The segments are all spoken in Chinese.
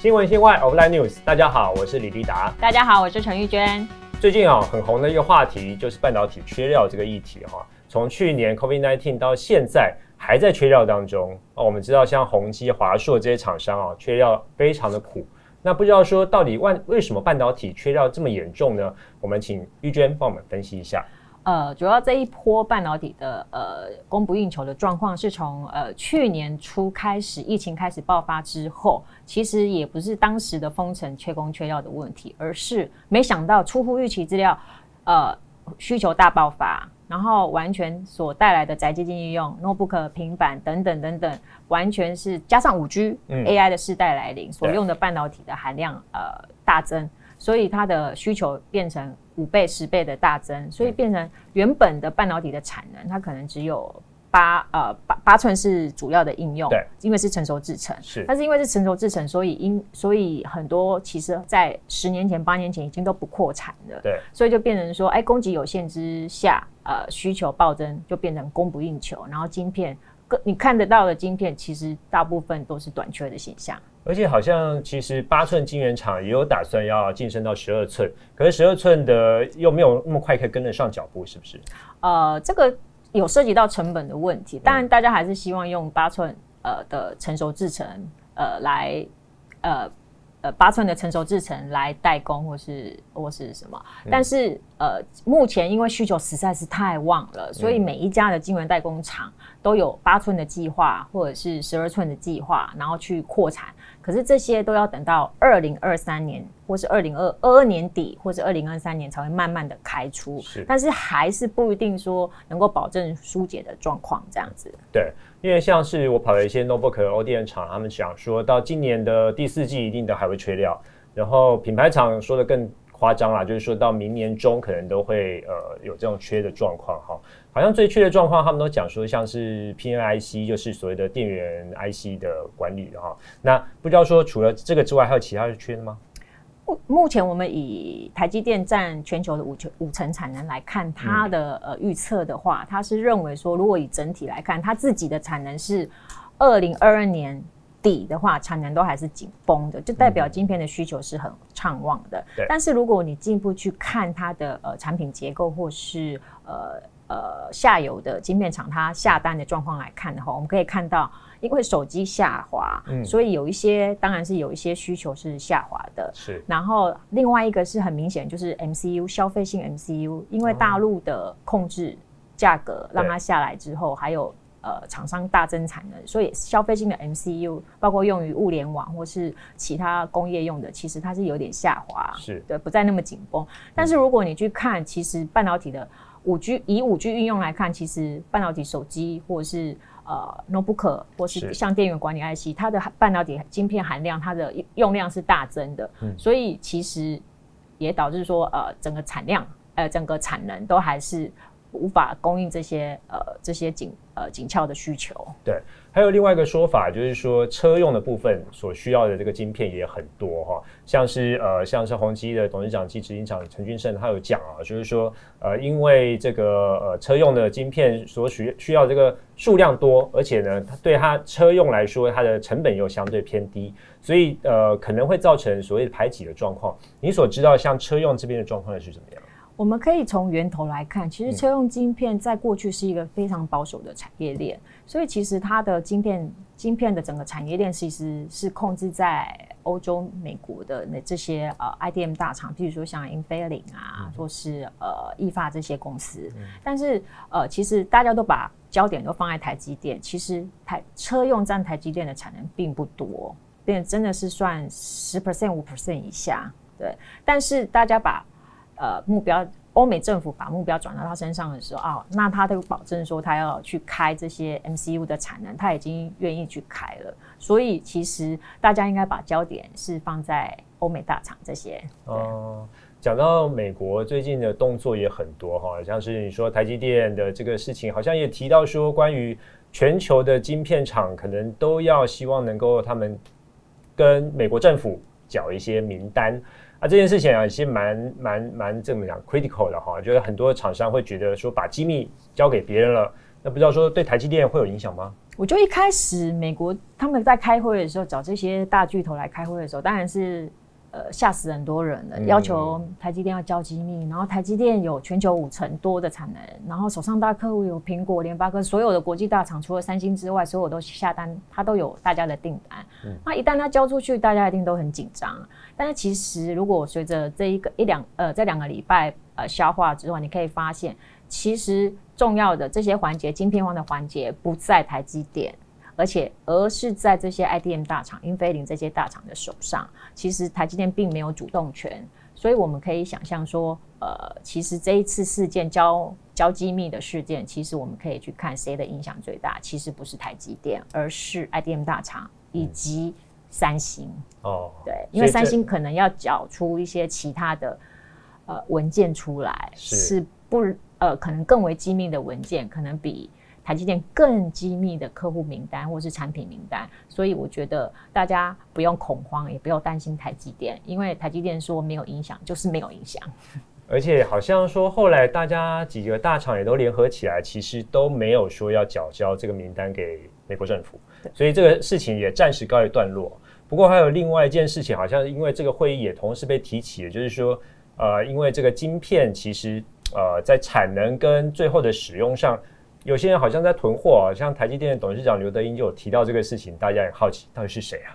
新闻新外 Offline News，大家好，我是李立达。大家好，我是陈玉娟。最近啊，很红的一个话题就是半导体缺料这个议题哈。从去年 COVID-19 到现在还在缺料当中哦。我们知道像宏基、华硕这些厂商啊，缺料非常的苦。那不知道说到底万为什么半导体缺料这么严重呢？我们请玉娟帮我们分析一下。呃，主要这一波半导体的呃供不应求的状况，是从呃去年初开始疫情开始爆发之后，其实也不是当时的封城缺工缺料的问题，而是没想到出乎预期资料，呃需求大爆发，然后完全所带来的宅基金应用、notebook、平板等等等等，完全是加上五 G、AI 的世代来临，所用的半导体的含量呃大增。所以它的需求变成五倍、十倍的大增，所以变成原本的半导体的产能，它可能只有八呃八八寸是主要的应用，对，因为是成熟制程，是，但是因为是成熟制程，所以因所以很多其实在十年前、八年前已经都不扩产了，对，所以就变成说，哎，供给有限之下，呃，需求暴增，就变成供不应求，然后晶片。你看得到的晶片，其实大部分都是短缺的现象。而且好像其实八寸晶圆厂也有打算要晋升到十二寸，可是十二寸的又没有那么快可以跟得上脚步，是不是？呃，这个有涉及到成本的问题。当然，大家还是希望用八寸呃的成熟制程呃来呃。呃，八寸的成熟制程来代工，或是或是什么？但是呃，目前因为需求实在是太旺了，所以每一家的晶圆代工厂都有八寸的计划，或者是十二寸的计划，然后去扩产。可是这些都要等到二零二三年，或是二零二二二年底，或是二零二三年才会慢慢的开出。是，但是还是不一定说能够保证疏解的状况这样子。对。因为像是我跑了一些 notebook ODM 厂，他们想说到今年的第四季一定都还会缺料，然后品牌厂说的更夸张啦，就是说到明年中可能都会呃有这种缺的状况哈。好像最缺的状况，他们都讲说像是 PNIC，就是所谓的电源 IC 的管理哈。那不知道说除了这个之外，还有其他的缺的吗？目前我们以台积电占全球的五成五成产能来看，它的呃预测的话，它是认为说，如果以整体来看，它自己的产能是二零二二年底的话，产能都还是紧绷的，就代表晶片的需求是很畅旺的。但是如果你进一步去看它的呃产品结构，或是呃呃下游的晶片厂它下单的状况来看的话，我们可以看到。因为手机下滑，嗯，所以有一些当然是有一些需求是下滑的，是。然后另外一个是很明显，就是 MCU 消费性 MCU，因为大陆的控制价格让它下来之后，还有呃厂商大增产能，所以消费性的 MCU 包括用于物联网或是其他工业用的，其实它是有点下滑，是。对，不再那么紧绷。但是如果你去看，其实半导体的五 G 以五 G 运用来看，其实半导体手机或者是呃，notebook 或是像电源管理 IC，它的半导体晶片含量，它的用量是大增的，嗯。所以其实也导致说，呃，整个产量，呃，整个产能都还是无法供应这些呃这些紧呃紧俏的需求。对。还有另外一个说法，就是说车用的部分所需要的这个晶片也很多哈，像是呃像是宏基的董事长及执行长陈俊胜，他有讲啊，就是说呃因为这个呃车用的晶片所需需要这个数量多，而且呢，它对它车用来说，它的成本又相对偏低，所以呃可能会造成所谓的排挤的状况。你所知道像车用这边的状况是怎么样？我们可以从源头来看，其实车用晶片在过去是一个非常保守的产业链，所以其实它的晶片晶片的整个产业链其实是控制在欧洲、美国的那这些呃 IDM 大厂，譬如说像 Infineon 啊，或是呃易发这些公司。但是呃，其实大家都把焦点都放在台积电，其实台车用占台积电的产能并不多，变真的是算十 percent 五 percent 以下。对，但是大家把呃，目标欧美政府把目标转到他身上的时候啊，那他都保证说他要去开这些 MCU 的产能，他已经愿意去开了。所以其实大家应该把焦点是放在欧美大厂这些。哦，讲到美国最近的动作也很多哈，像是你说台积电的这个事情，好像也提到说关于全球的晶片厂可能都要希望能够他们跟美国政府缴一些名单。啊，这件事情啊，其实蛮蛮蛮这么讲 critical 的哈，就是很多厂商会觉得说把机密交给别人了，那不知道说对台积电会有影响吗？我就一开始美国他们在开会的时候找这些大巨头来开会的时候，当然是呃吓死很多人了，要求台积电要交机密，然后台积电有全球五成多的产能，然后手上大客户有苹果、联发科，所有的国际大厂除了三星之外，所有都下单，它都有大家的订单。那一旦它交出去，大家一定都很紧张。但是其实如果随着这一个一两呃这两个礼拜呃消化之后，你可以发现，其实。重要的这些环节，晶片化的环节不在台积电，而且而是在这些 IDM 大厂、英飞凌这些大厂的手上。其实台积电并没有主动权，所以我们可以想象说，呃，其实这一次事件交交机密的事件，其实我们可以去看谁的影响最大。其实不是台积电，而是 IDM 大厂以及三星。哦，对，因为三星可能要缴出一些其他的呃文件出来，是不？呃，可能更为机密的文件，可能比台积电更机密的客户名单或是产品名单，所以我觉得大家不用恐慌，也不用担心台积电，因为台积电说没有影响，就是没有影响。而且好像说后来大家几个大厂也都联合起来，其实都没有说要缴交这个名单给美国政府，所以这个事情也暂时告一段落。不过还有另外一件事情，好像因为这个会议也同时被提起，就是说，呃，因为这个晶片其实。呃，在产能跟最后的使用上，有些人好像在囤货啊。像台积电的董事长刘德英就有提到这个事情，大家也好奇到底是谁啊？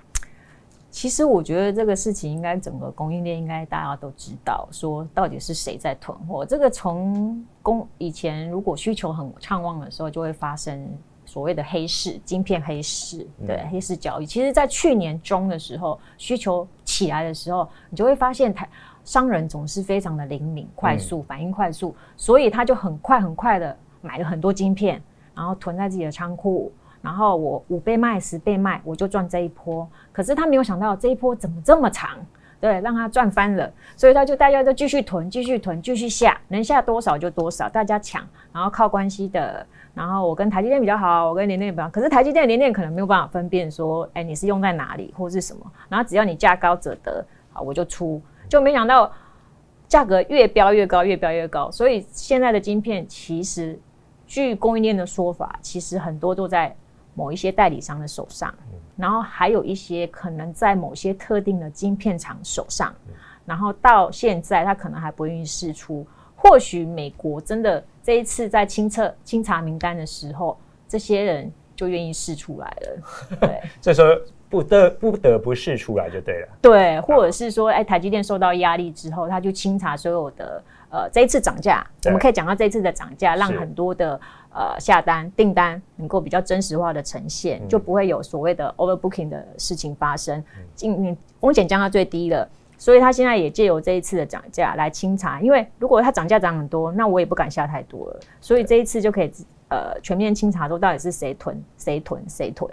其实我觉得这个事情应该整个供应链应该大家都知道，说到底是谁在囤货。这个从供以前如果需求很畅旺的时候，就会发生所谓的黑市晶片黑市，对黑市交易。其实，在去年中的时候，需求起来的时候，你就会发现台。商人总是非常的灵敏、快速反应快速，所以他就很快很快的买了很多晶片，然后囤在自己的仓库，然后我五倍卖、十倍卖，我就赚这一波。可是他没有想到这一波怎么这么长，对，让他赚翻了，所以他就大家都继续囤、继续囤、继续下，能下多少就多少，大家抢，然后靠关系的，然后我跟台积电比较好，我跟联电比较，可是台积电、联电可能没有办法分辨说，哎，你是用在哪里或是什么，然后只要你价高者得，啊，我就出。就没想到价格越飙越高，越飙越高。所以现在的晶片，其实据供应链的说法，其实很多都在某一些代理商的手上，然后还有一些可能在某些特定的晶片厂手上。然后到现在，他可能还不愿意试出。或许美国真的这一次在清测清查名单的时候，这些人就愿意试出来了。对，这时候。不得不得不试出来就对了，对，或者是说，哎，台积电受到压力之后，他就清查所有的，呃，这一次涨价，我们可以讲到这一次的涨价，让很多的呃下单订单能够比较真实化的呈现，就不会有所谓的 overbooking 的事情发生，嗯风险降到最低了。所以他现在也借由这一次的涨价来清查，因为如果它涨价涨很多，那我也不敢下太多了，所以这一次就可以呃全面清查，说到底是谁囤谁囤谁囤。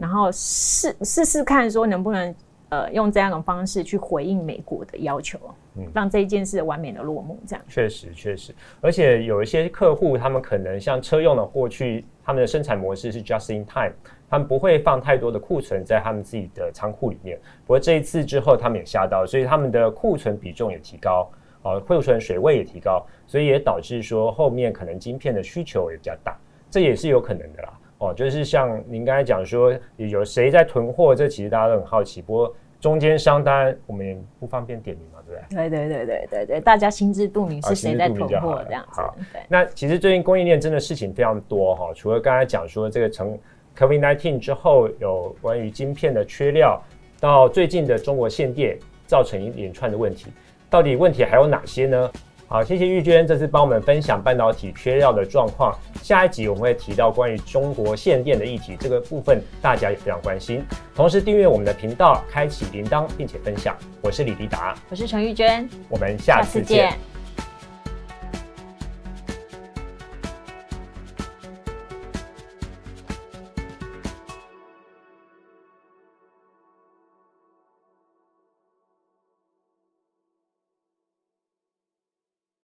然后试试试看，说能不能呃用这样的方式去回应美国的要求，嗯，让这一件事完美的落幕。这样确实确实，而且有一些客户，他们可能像车用的过去，他们的生产模式是 just in time，他们不会放太多的库存在他们自己的仓库里面。不过这一次之后，他们也吓到，所以他们的库存比重也提高，哦，库存水位也提高，所以也导致说后面可能晶片的需求也比较大，这也是有可能的啦。哦，就是像您刚才讲说，有谁在囤货？这其实大家都很好奇。不过中间商当然我们也不方便点名嘛，对不对？对对对对对对，大家心知肚明是谁在囤货这样子。好。那其实最近供应链真的事情非常多哈，除了刚才讲说这个成 COVID-19 之后有关于晶片的缺料，到最近的中国限电造成一连串的问题，到底问题还有哪些呢？好，谢谢玉娟这次帮我们分享半导体缺料的状况。下一集我们会提到关于中国限电的议题，这个部分大家也非常关心。同时订阅我们的频道，开启铃铛，并且分享。我是李迪达，我是陈玉娟，我们下次见。